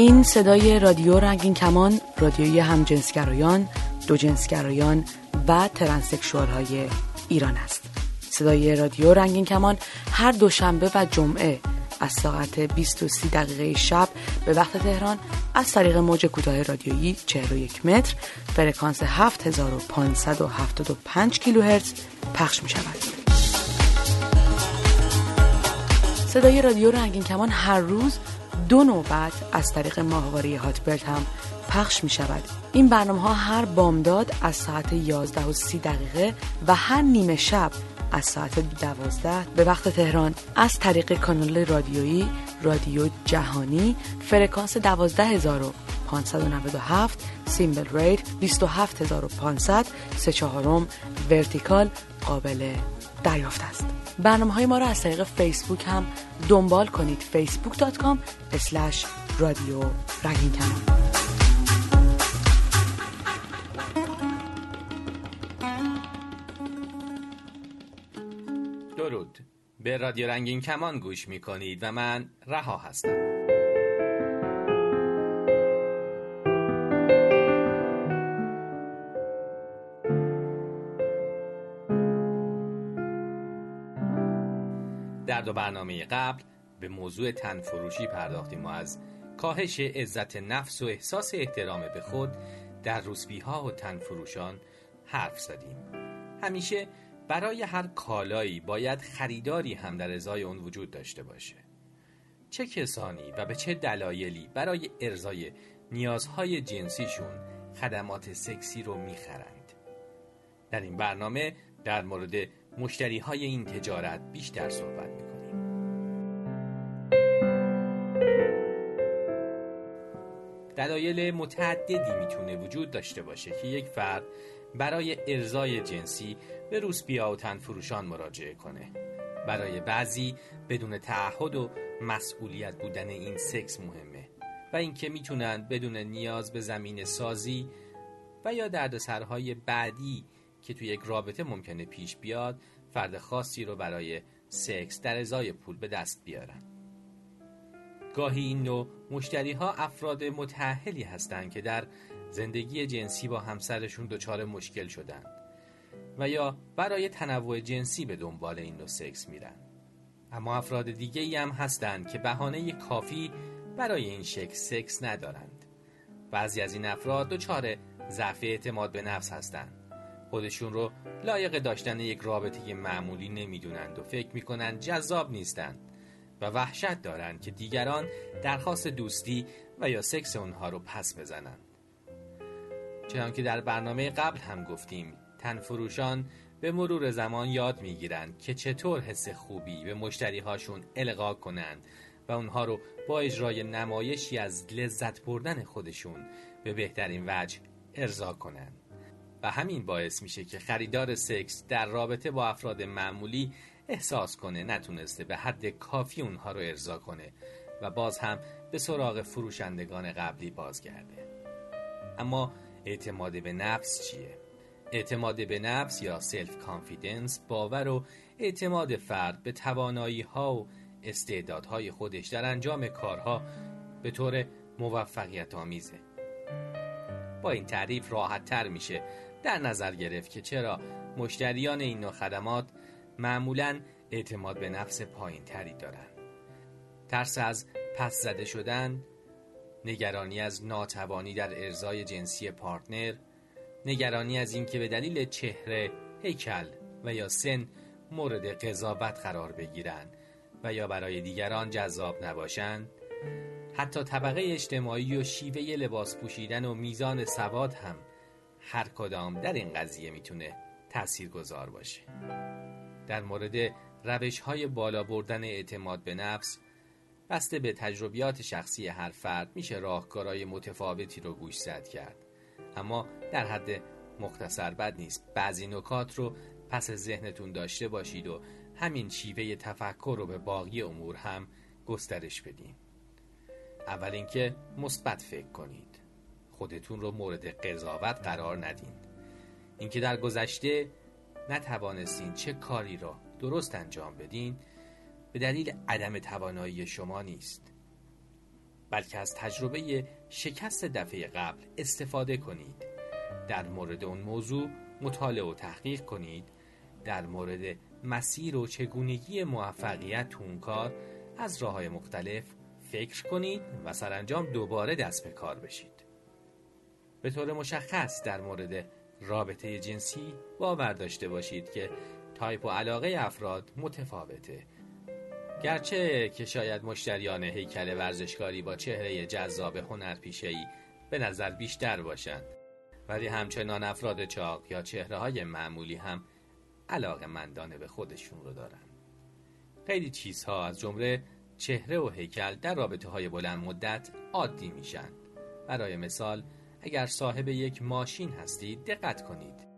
این صدای رادیو رنگین کمان رادیوی همجنسگرایان دو جنسگرایان و ترنسکشوال های ایران است صدای رادیو رنگین کمان هر دوشنبه و جمعه از ساعت 20 و 30 دقیقه شب به وقت تهران از طریق موج کوتاه رادیویی 41 متر فرکانس 7575 کیلوهرتز پخش می شود. صدای رادیو رنگین کمان هر روز دو نوبت از طریق ماهواره هاتبرد هم پخش می شود. این برنامه ها هر بامداد از ساعت 11 و 30 دقیقه و هر نیمه شب از ساعت 12 به وقت تهران از طریق کانال رادیویی رادیو جهانی فرکانس 12597 سیمبل ریت 27500 سه چهارم ورتیکال قابل دریافت است. برنامه های ما را از طریق فیسبوک هم دنبال کنید. facebook.com رادیو رنگین درود. به رادیو رنگین کمان گوش می کنید و من رها هستم. دو برنامه قبل به موضوع تنفروشی پرداختیم و از کاهش عزت نفس و احساس احترام به خود در روسبی ها و تنفروشان حرف زدیم. همیشه برای هر کالایی باید خریداری هم در ازای اون وجود داشته باشه. چه کسانی و به چه دلایلی برای ارزای نیازهای جنسیشون خدمات سکسی رو می‌خرند؟ در این برنامه در مورد مشتری های این تجارت بیشتر صحبت می‌کنیم. دلایل متعددی می‌تونه وجود داشته باشه که یک فرد برای ارزای جنسی به روسپیا و تنفروشان مراجعه کنه. برای بعضی بدون تعهد و مسئولیت بودن این سکس مهمه و اینکه می‌تونن بدون نیاز به زمین سازی و یا دردسرهای بعدی که توی یک رابطه ممکنه پیش بیاد فرد خاصی رو برای سکس در ازای پول به دست بیارن. گاهی این نوع مشتری ها افراد متحلی هستند که در زندگی جنسی با همسرشون دچار مشکل شدن و یا برای تنوع جنسی به دنبال این نوع سکس میرن. اما افراد دیگه ای هم هستند که بهانه کافی برای این شکل سکس ندارند. بعضی از این افراد دچار ضعف اعتماد به نفس هستند. خودشون رو لایق داشتن یک رابطه معمولی نمی‌دونند و فکر می‌کنند جذاب نیستند. و وحشت دارند که دیگران درخواست دوستی و یا سکس اونها رو پس بزنند. چنان که در برنامه قبل هم گفتیم تنفروشان به مرور زمان یاد می‌گیرند که چطور حس خوبی به مشتری هاشون القا کنند و اونها رو با اجرای نمایشی از لذت بردن خودشون به بهترین وجه ارضا کنند. و همین باعث میشه که خریدار سکس در رابطه با افراد معمولی احساس کنه نتونسته به حد کافی اونها رو ارضا کنه و باز هم به سراغ فروشندگان قبلی بازگرده اما اعتماد به نفس چیه؟ اعتماد به نفس یا self-confidence باور و اعتماد فرد به توانایی ها و استعدادهای خودش در انجام کارها به طور موفقیت آمیزه با این تعریف راحت تر میشه در نظر گرفت که چرا مشتریان این نوع خدمات معمولا اعتماد به نفس پایین تری دارن ترس از پس زده شدن نگرانی از ناتوانی در ارزای جنسی پارتنر نگرانی از اینکه به دلیل چهره هیکل و یا سن مورد قضاوت قرار بگیرند و یا برای دیگران جذاب نباشند حتی طبقه اجتماعی و شیوه لباس پوشیدن و میزان سواد هم هر کدام در این قضیه می‌تونه تأثیر گذار باشه. در مورد روش های بالا بردن اعتماد به نفس بسته به تجربیات شخصی هر فرد میشه راهکارهای متفاوتی رو گوش زد کرد. اما در حد مختصر بد نیست. بعضی نکات رو پس ذهنتون داشته باشید و همین شیوه تفکر رو به باقی امور هم گسترش بدین. اول اینکه مثبت فکر کنید. خودتون رو مورد قضاوت قرار ندین. اینکه در گذشته نتوانستین چه کاری را درست انجام بدین به دلیل عدم توانایی شما نیست. بلکه از تجربه شکست دفعه قبل استفاده کنید. در مورد اون موضوع مطالعه و تحقیق کنید. در مورد مسیر و چگونگی موفقیت تو اون کار از راه های مختلف فکر کنید و سرانجام دوباره دست به کار بشید. به طور مشخص در مورد رابطه جنسی باور داشته باشید که تایپ و علاقه افراد متفاوته. گرچه که شاید مشتریان هیکل ورزشکاری با چهره جذاب هنرپیشه‌ای به نظر بیشتر باشند. ولی همچنان افراد چاق یا چهره های معمولی هم علاقه مندانه به خودشون رو دارن. خیلی چیزها از جمله چهره و هیکل در رابطه های بلند مدت عادی میشن. برای مثال اگر صاحب یک ماشین هستید دقت کنید.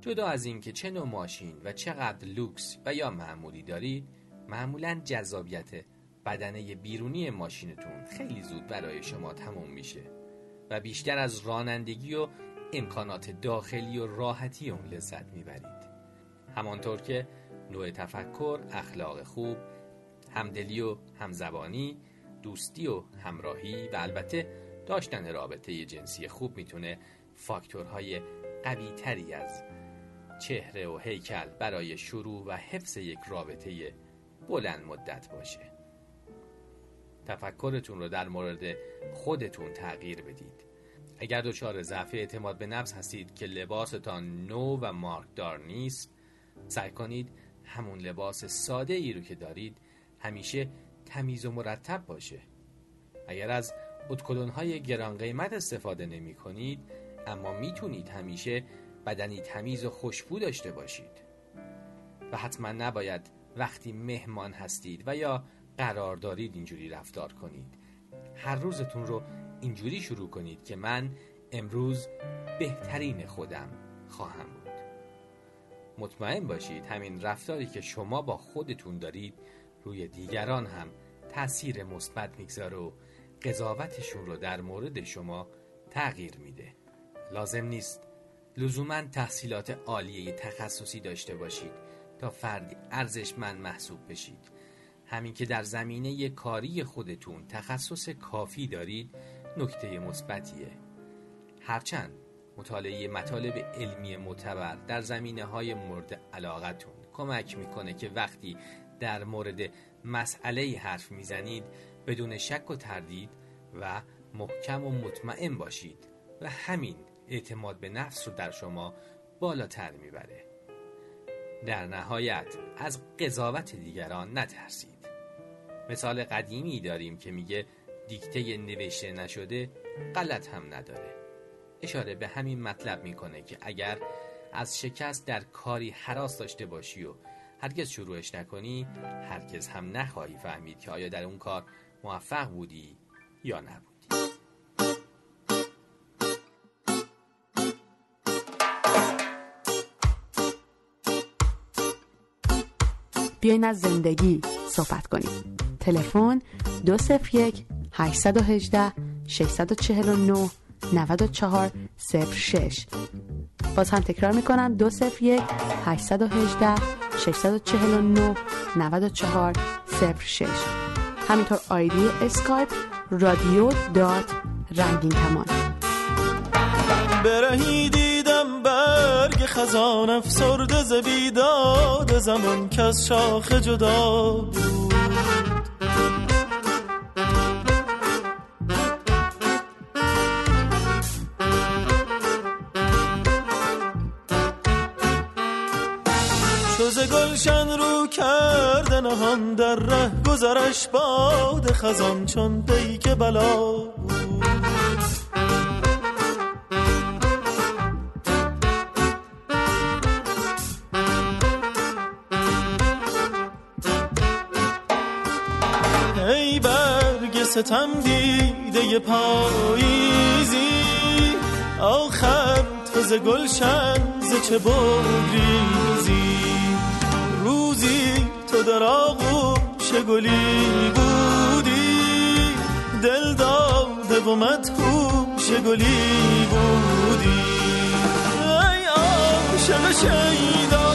جدا از اینکه چه نوع ماشین و چقدر لوکس و یا معمولی دارید معمولا جذابیت بدنه بیرونی ماشینتون خیلی زود برای شما تموم میشه و بیشتر از رانندگی و امکانات داخلی و راحتی اون لذت می‌برید. همانطور که نوع تفکر، اخلاق خوب، همدلی و همزبانی، دوستی و همراهی و البته داشتن رابطه جنسی خوب می‌تونه فاکتورهای قوی تری از چهره و هیکل برای شروع و حفظ یک رابطه بلند مدت باشه. تفکرتون رو در مورد خودتون تغییر بدید. اگر دچار ضعف اعتماد به نفس هستید که لباستان نو و مارکدار نیست سعی کنید همون لباس ساده ای رو که دارید همیشه تمیز و مرتب باشه. اگر از اتکلون های گران قیمت استفاده نمی کنید اما می‌تونید همیشه بدنی تمیز و خوشبو داشته باشید. و حتما نباید وقتی مهمان هستید و یا قرار دارید اینجوری رفتار کنید. هر روزتون رو اینجوری شروع کنید که من امروز بهترین خودم خواهم بود. مطمئن باشید همین رفتاری که شما با خودتون دارید روی دیگران هم تاثیر مثبت می‌گذاره و قضاوتشون رو در مورد شما تغییر میده. لازم نیست لزوما تحصیلات عالیه تخصصی داشته باشید تا فردی ارزشمند محسوب بشید. همین که در زمینه کاری خودتون تخصص کافی دارید نکته مثبتیه. هرچند مطالعه مطالب علمی معتبر در زمینه های مورد علاقتون کمک می‌کنه که وقتی در مورد مسئله حرف می‌زنید بدون شک و تردید و محکم و مطمئن باشید و همین اعتماد به نفس رو در شما بالاتر می‌بره. در نهایت از قضاوت دیگران نترسید. مثال قدیمی داریم که میگه دیکته نوشته نشده غلط هم نداره. اشاره به همین مطلب می‌کنه که اگر از شکست در کاری حراس داشته باشی و هرگز شروعش نکنی هرگز هم نخواهی فهمید که آیا در اون کار موفق بودی یا نبودی. بیاین از زندگی صحبت کنیم. تلفن 201 818 649 94 06 باز هم تکرار می‌کنم 201 818 649 94 06 همینطور ID اسکایپ رادیو dot رنگین کمان. به رهی دیدم برگ خزان افسرده ز بیداد زمان که از شاخ جدا بود. گلشن رو کرده نهان در ره گذرش باد خزان چون پیک بلا ای برگ ستم دیده پاییزی آخر تو ز گلشن ز چه بگریزی. در آغوش گلی بودی؟ دل داده و مدهوش گلی بودی؟ ای عاشق شیدا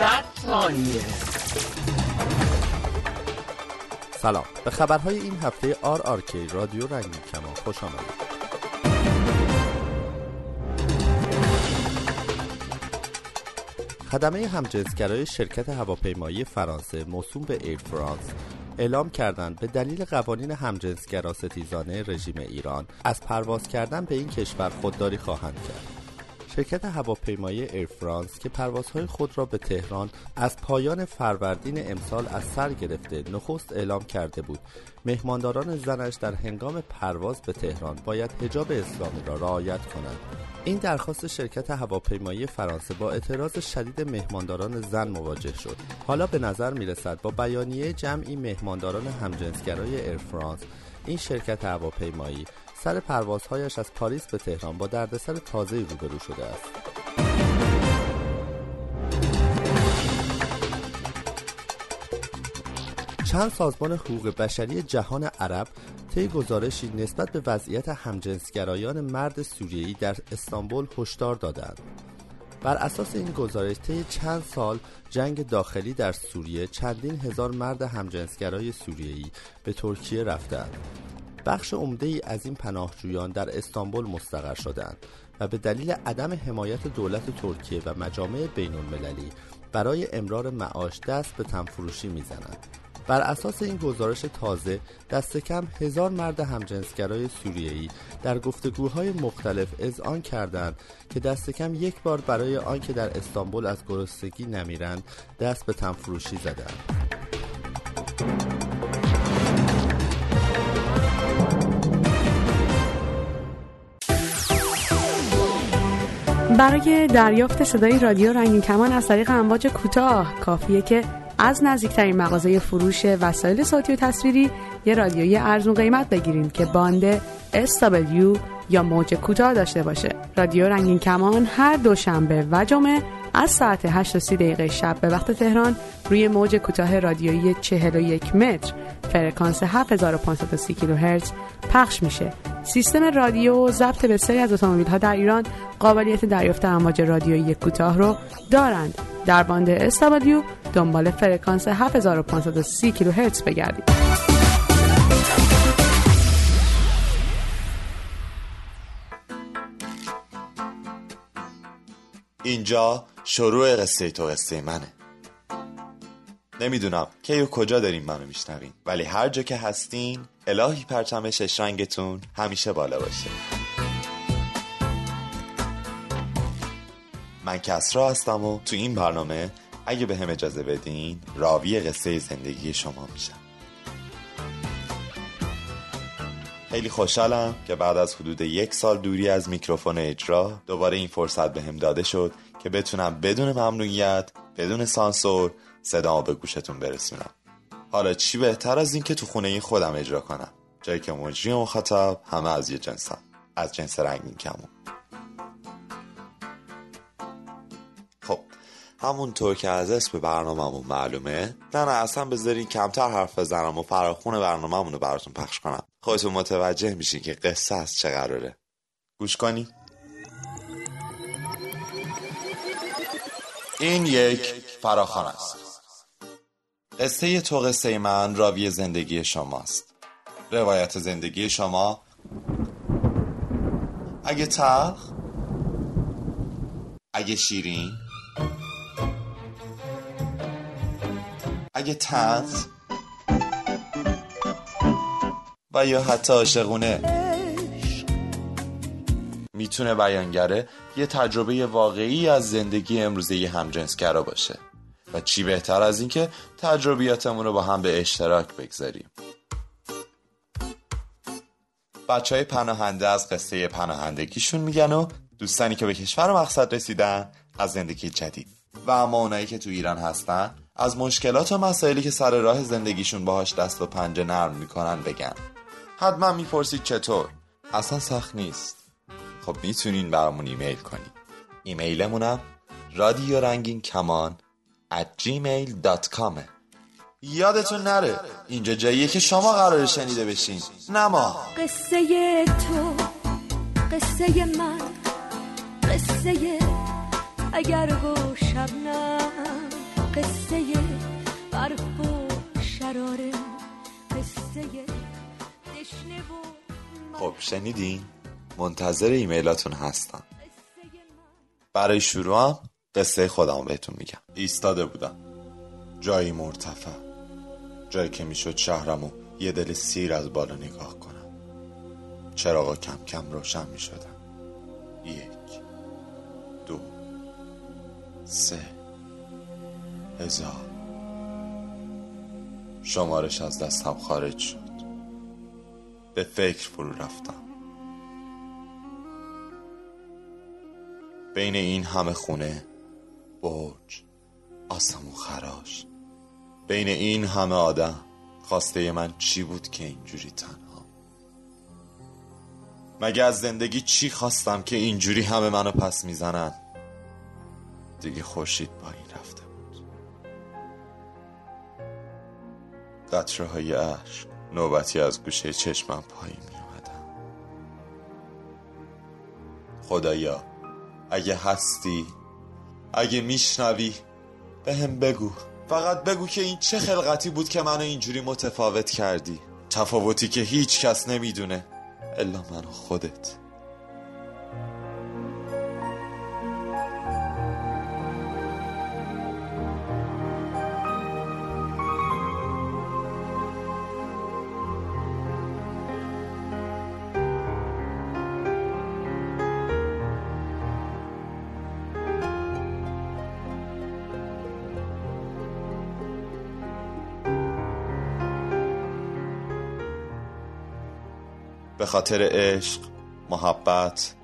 صد ثانیه. سلام. به خبرهای این هفته آر آر کی رادیو رنگین کمان خوش آمدید. خدمه همجنسگرای شرکت هواپیمایی فرانسه موسوم به ایر فرانس اعلام کردند به دلیل قوانین همجنسگرا ستیزانه رژیم ایران از پرواز کردن به این کشور خودداری خواهند کرد. شرکت هواپیمایی ایر فرانس که پروازهای خود را به تهران از پایان فروردین امسال از سر گرفته نخست اعلام کرده بود. مهمانداران زنش در هنگام پرواز به تهران باید حجاب اسلامی را رعایت کنند. این درخواست شرکت هواپیمایی فرانسه با اعتراض شدید مهمانداران زن مواجه شد. حالا به نظر می رسد با بیانیه جمعی مهمانداران همجنسگرای ایر فرانس این شرکت هواپیمایی سر پروازهایش از پاریس به تهران با دردسر تازه روبرو شده است چند سازمان حقوق بشری جهان عرب طی گزارشی نسبت به وضعیت همجنسگرایان مرد سوریه‌ای در استانبول هشدار دادند. بر اساس این گزارش طی چند سال جنگ داخلی در سوریه چندین هزار مرد همجنسگرای سوریه‌ای به ترکیه رفتند. بخش عمده ای از این پناهجویان در استانبول مستقر شدند و به دلیل عدم حمایت دولت ترکیه و مجامع بین المللی برای امرار معاش دست به تنفروشی می‌زنند. بر اساس این گزارش تازه دست کم هزار مرد همجنسگرای سوریه‌ای در گفتگوهای مختلف اذعان کردند که دست کم یک بار برای آنکه در استانبول از گرسنگی نمیرند دست به تنفروشی زدند. برای دریافت صدای رادیو رنگین کمان از طریق امواج کوتاه کافیه که از نزدیکترین مغازه فروش وسایل صوتی و تصویری یه رادیوی ارزون قیمت بگیرید که باند SW یا موج کوتاه داشته باشه رادیو رنگین کمان هر دوشنبه و جمعه از ساعت 8 تا 30 دقیقه شب به وقت تهران روی موج کوتاه رادیویی 41 متر فرکانس 7530 کیلوهرتز پخش میشه. سیستم رادیو ضبط بسیاری از اتومبیل ها در ایران قابلیت دریافت امواج رادیویی کوتاه رو دارند. در باند SW دنبال فرکانس 7530 کیلوهرتز بگردید. اینجا شروع قصه تو قصه منه نمی‌دونم کی و کجا داریم منو میشنوین ولی هر جا که هستین الهی پرچم شش رنگتون همیشه بالا باشه. من کسرا هستم و تو این برنامه اگه به هم اجازه بدین راوی قصه زندگی شما میشم. خیلی خوشحالم که بعد از حدود یک سال دوری از میکروفون اجرا دوباره این فرصت به هم داده شد که بتونم بدون ممنوعیت بدون سانسور صدامو به گوشتون برسونم. حالا چی بهتر از این که تو خونه این خودم اجرا کنم. جایی که مجری و مخاطب همه از یه جنسم. از جنس رنگین کمون. خب همونطور که از اسم برنامهمون معلومه نه نه اصلا بذارین کمتر حرف بزنم و فراخون برنامهمون رو براتون پخش کنم. خودتون متوجه میشین که قصه از چه قراره. گوش کنی این یک فراخان است. قصه تو قصه من راوی زندگی شماست. روایت زندگی شما. اگه تلخ اگه شیرین اگه تنز و یا حتی عاشقونه. می‌تونه بیانگره یه تجربه واقعی از زندگی امروزه همجنسگرا باشه. و چی بهتر از اینکه تجربیاتمون رو با هم به اشتراک بگذاریم. بچه های پناهنده از قصه پناهندگیشون میگن و دوستانی که به کشور مقصد رسیدن از زندگی جدید و اما اونایی که تو ایران هستن از مشکلات و مسائلی که سر راه زندگیشون باهاش دست و پنجه نرم می‌کنن بگن. حتما می‌پرسید چطور؟ اصلا سخت نیست. خب می‌تونین برامون ایمیل کنید ایمیلمونم رادیو رنگین کمان at gmail.com یادتون نره اینجا جاییه که شما قرار شنیده بشین. نه ما. قصه تو قصه من قصه اگر و شبنم قصه برف و شراره قصه دشنه و خب شنیدین؟ منتظر ایمیلاتون هستم. برای شروع هم قصه خودم بهتون میگم. ایستاده بودم. جایی مرتفع. جایی که می‌شد شهرمو یه دل سیر از بالا نگاه کنم. چراغا کم کم روشن می‌شدن. یک دو سه هزار. شمارش از دستم خارج شد. به فکر فرو رفتم. بین این همه خونه برج آسمون خراش. بین این همه آدم خواسته من چی بود که اینجوری تنها؟ مگه از زندگی چی خواستم که اینجوری همه منو پس می‌زنن؟ دیگه خورشید با این رفته بود. قطره های عشق نوبتی از گوشه چشمم پایین می اومدن خدایا اگه هستی اگه میشنوی به هم بگو. فقط بگو که این چه خلقتی بود که منو اینجوری متفاوت کردی. تفاوتی که هیچ کس نمی‌دونه الا من خودت. خاطر عشق محبت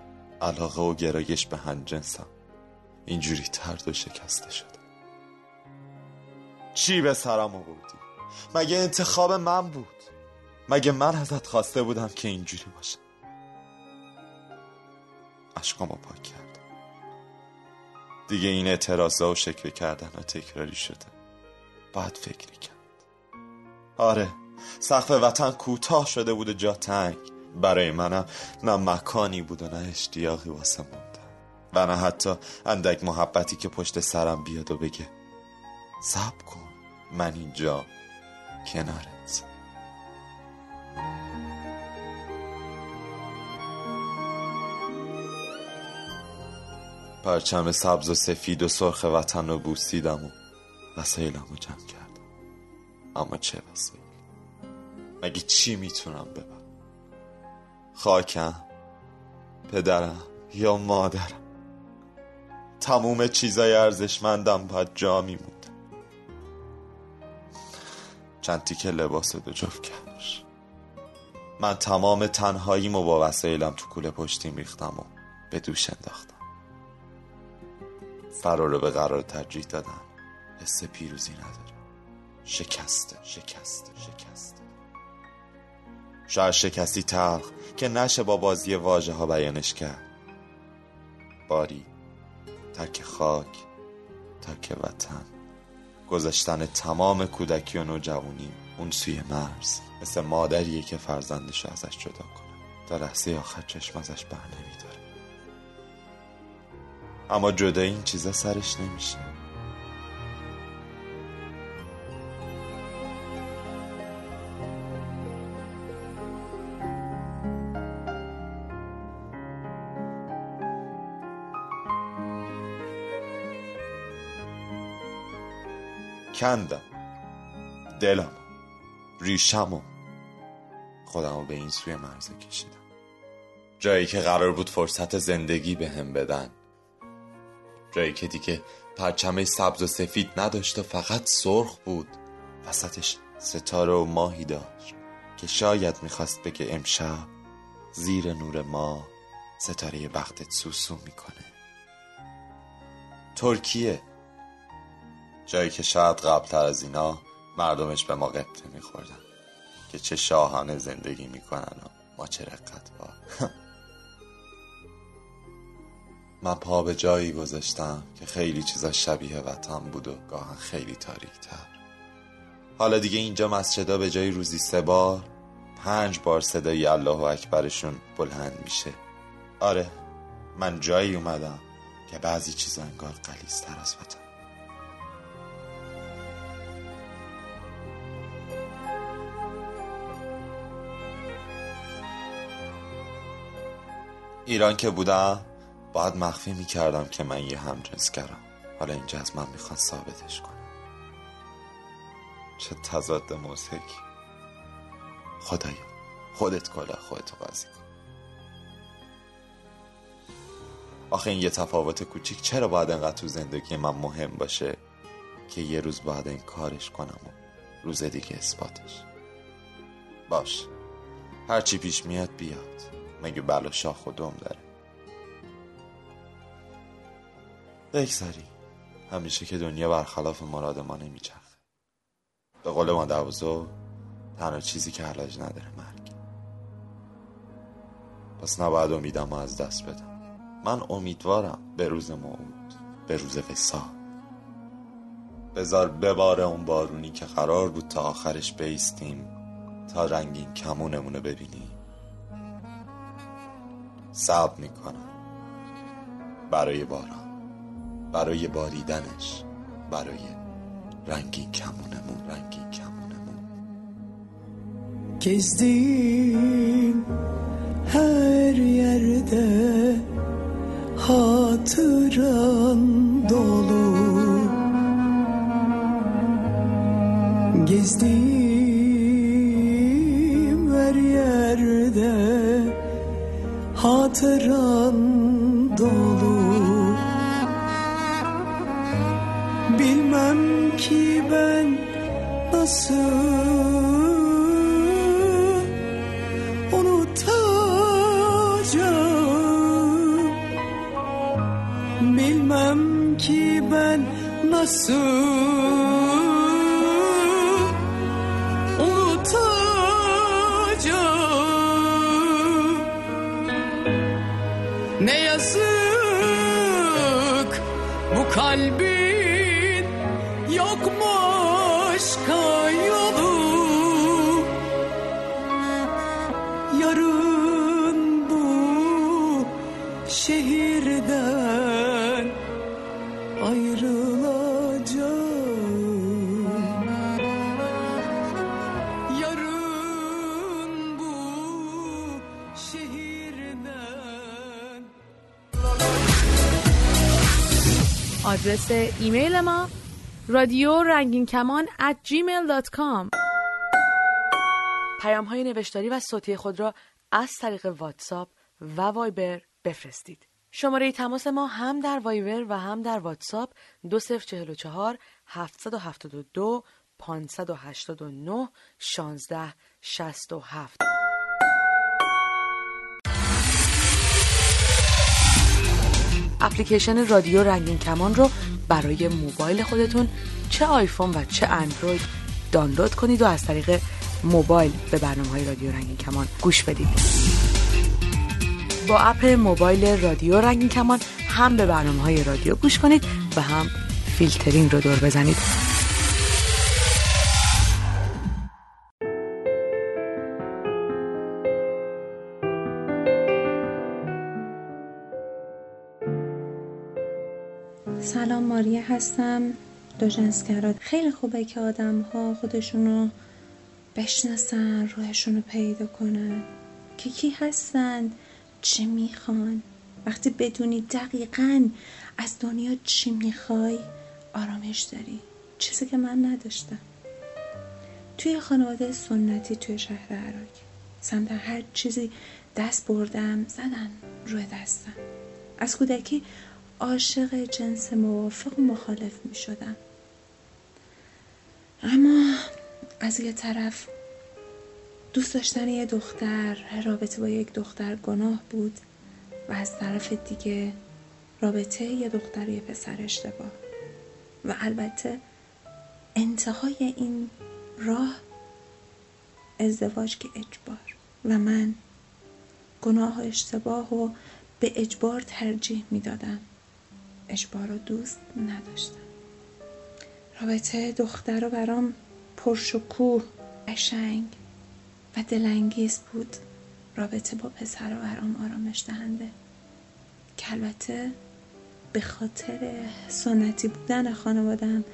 علاقه و گرایش به همجنسم اینجوری ترد و شکسته شده. چی به سرم آوردی؟ مگه انتخاب من بود؟ مگه من ازت خواسته بودم که اینجوری باشه اشکامو پاک کردم. دیگه این اعتراضا و شکل کردن ها تکراری شده. باید فکری کرد آره سقف وطن کوتاه شده بود و جا تنگ. برای منم نه مکانی بود و نه اشتیاقی واسه موندن و نه حتی اندک محبتی که پشت سرم بیاد و بگه صبر کن من اینجا کنارت. پرچم سبز و سفید و سرخ وطن رو بوسیدم و وسایلم رو جمع کردم. اما چه وسایل؟ مگه چی می‌تونم ببرم؟ خاکم پدرم یا مادرم. تموم چیزای ارزشمندم باید جا میموند. چند تیکه لباس دو جفت کفش من تمام تنهاییم و با وسایلم تو کوله پشتیم ریختم و به دوش انداختم. فرار به قرار ترجیح دادم حس پیروزی نداره شکسته شکسته شکسته. شاید شکستی تلخ که نشه با بازی واژه ها بیانش کرد. باری تک خاک تک وطن. گذاشتن تمام کودکی و نوجوانی اون سوی مرز مثل مادریه که فرزندش رو ازش جدا کنه. تا لحظه آخر چشم ازش بر نمیداره. اما جدا این چیزا سرش نمیشه. کندم. دلم ریشم و خودم به این سوی مرزه کشیدم. جایی که قرار بود فرصت زندگی به هم بدن. جایی که دیگه پرچمه سبز و سفید نداشت و فقط سرخ بود. وسطش ستاره و ماهی داشت که شاید می‌خواست بگه امشب زیر نور ما ستاره وقتت سوسو می‌کنه. ترکیه جایی که شاید قبلتر از اینا مردمش به ما قبطه میخوردن که چه شاهانه زندگی می‌کنن و ما چه رقت با من پا به جایی گذاشتم که خیلی چیزا شبیه وطن بود و گاهن خیلی تاریک تر حالا دیگه اینجا مسجدا به جای روزی سه بار پنج بار صدای الله اکبرشون بلند میشه. آره من جایی اومدم که بعضی چیزا انگار قلیستر از وطن. ایران که بودم باید مخفی می‌کردم که من یه همجنسگرم حالا اینجا از من می‌خوان ثابتش کنم چه تضاد موزهکی خدایا خودت کلا خودتو قاضی کن. آخه این یه تفاوت کوچیک چرا باید انقدر تو زندگی من مهم باشه که یه روز باید این کارش کنم و روز دیگه اثباتش؟ باش. هرچی پیش میاد بیاد. مگه بلا شاخ و دم داره. بگذاری. همیشه که دنیا برخلاف مراد ما نمیچرخه. به قول مادر بزرگ تنها چیزی که علاج نداره مرگ. پس نباید امیدم از دست بدم. من امیدوارم به روز موعود به روز وسال بذار بباره اون بارونی که قرار بود تا آخرش بیستیم تا رنگین کمونمونه ببینیم. صبر می‌کنم. برای باران برای باریدنش برای رنگین کمونمون رنگین کمونمون. Gezdim her yerde hatıran dolu Gezdim hatıran dolu. Bilmem ki ben nasıl unutacağım. Bilmem ki ben nasıl آدرس ایمیل ما رادیو رنگین کمان at gmail.com پیام های نوشتاری و صوتی خود را از طریق واتساپ و وایبر بفرستید. شماره تماس ما هم در وایبر و هم در واتساپ 2044 772 589 16 اپلیکیشن رادیو رنگین کمان رو برای موبایل خودتون چه آیفون و چه اندروید دانلود کنید و از طریق موبایل به برنامه های رادیو رنگین کمان گوش بدید. با اپ موبایل رادیو رنگین کمان هم به برنامه های رادیو گوش کنید و هم فیلترینگ رو دور بزنید. سلام ماریا هستم دو جنسگرا خیلی خوبه که آدم ها خودشونو بشناسن روحشونو پیدا کنن. که کی هستن؟ چی می‌خوان؟ وقتی بدونی دقیقا از دنیا چی می‌خوای آرامش داری. چیزی که من نداشتم. توی خانواده سنتی توی شهر عراق. سمت هر چیزی دست بردم زدن روی دستم. از کودکی عاشق جنس موافق و مخالف می شدم. اما از یه طرف دوست داشتن یه دختر رابطه با یک دختر گناه بود و از طرف دیگه رابطه یه دختر و یه پسر اشتباه. و البته انتهای این راه ازدواج که اجبار. و من گناه و اشتباه و به اجبار ترجیح می‌دادم. اجبار رو دوست نداشتم. رابطه دختر رو برام پرشکوه قشنگ و دلانگیز بود. رابطه با پسر رو برام آرامش دهنده. که البته به خاطر سنتی بودن خانوادم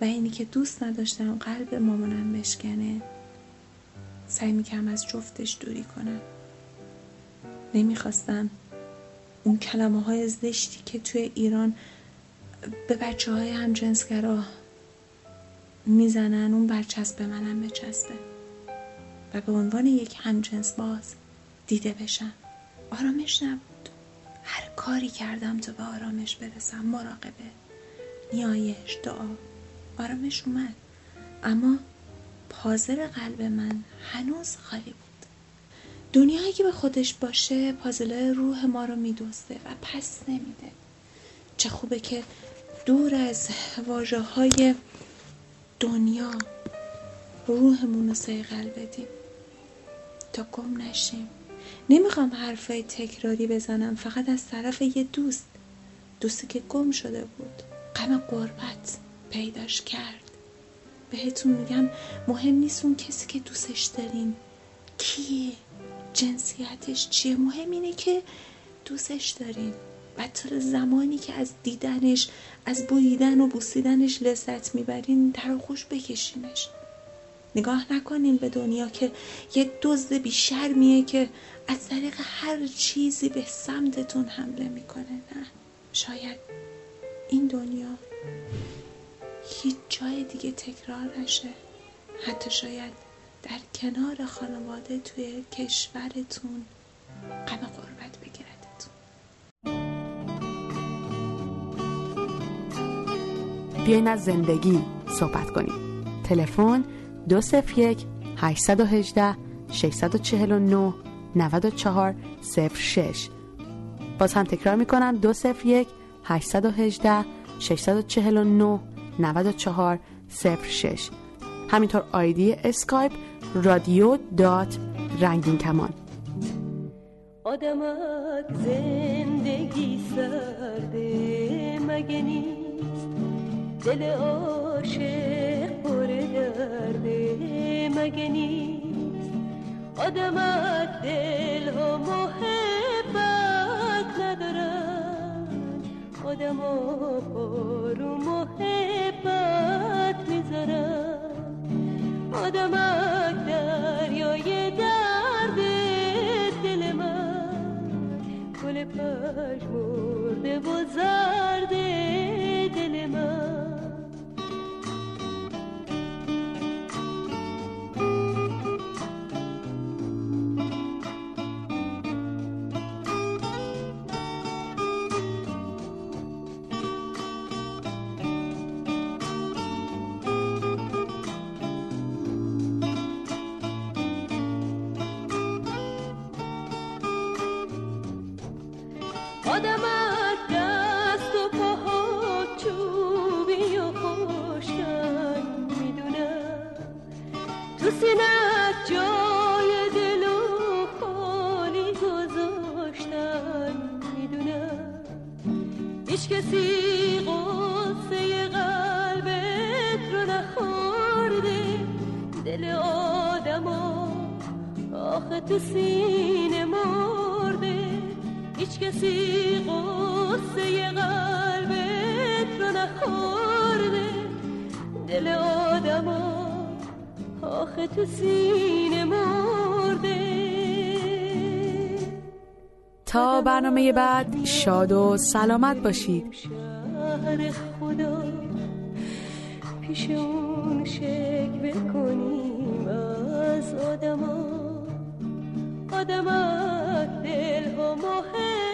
و اینی که دوست نداشتم قلب مامانم بشکنه سعی می‌کردم از جفتش دوری کنم. نمی‌خواستم اون کلمه های زشتی که توی ایران به بچه های همجنسگرا می‌زنن اون برچسب به منم بچسبه. و به عنوان یک همجنس باز دیده بشم. آرامش نبود. هر کاری کردم تا به آرامش برسم. مراقبه نیایش دعا. آرامش اومد. اما پازل قلب من هنوز خالی بود. دنیایی که به خودش باشه پازل روح ما رو میدوسته و پس نمیده. چه خوبه که دور از واجه های دنیا روحمون رو سیغل بدیم. تا گم نشیم. نمی‌خوام حرفای تکراری بزنم فقط از طرف یه دوست. دوستی که گم شده بود. غم قربت پیداش کرد. بهتون میگم مهم نیست اون کسی که دوستش دارین. کیه؟ جنسیتش چیه؟ مهم اینه که دوستش دارین و تا زمانی که از دیدنش از بوییدن و بوسیدنش لذت می‌برین در خوش بکشینش. نگاه نکنین به دنیا که یه دزد بیشرمیه که از طریق هر چیزی به سمتتون حمله می‌کنه. نه شاید این دنیا هیچ جای دیگه تکرار نشه. حتی شاید در کنار خانواده توی کشورتون غم غربت بگیردتون. بیاین از زندگی صحبت کنیم. تلفن 201 818 649 94 06 باز هم تکرار می‌کنم 201 818 649 94 06 همینطور ID اسکایپ رادیو dot رنگین کمان. آدمک زندگی سرده مگه نیست؟ دل عاشق پر درده مگه نیست؟ آدمک دل و محبت ندارن. آدم رو محبت می‌ذارن. آدمک سینت جای دل و خالی گذاشتن می‌دونم. هیچ کسی قصه قلبت رو نخورده. دل آدم آخه تو سینه مرده. هیچ کسی قصه قلبت رو نخورده. دل آدم آخه تو سینه مرده. تا برنامه بعد شاد و سلامت باشید. شهر خدا پیش اون شکوه کنیم از آدما. آدمک دل و محب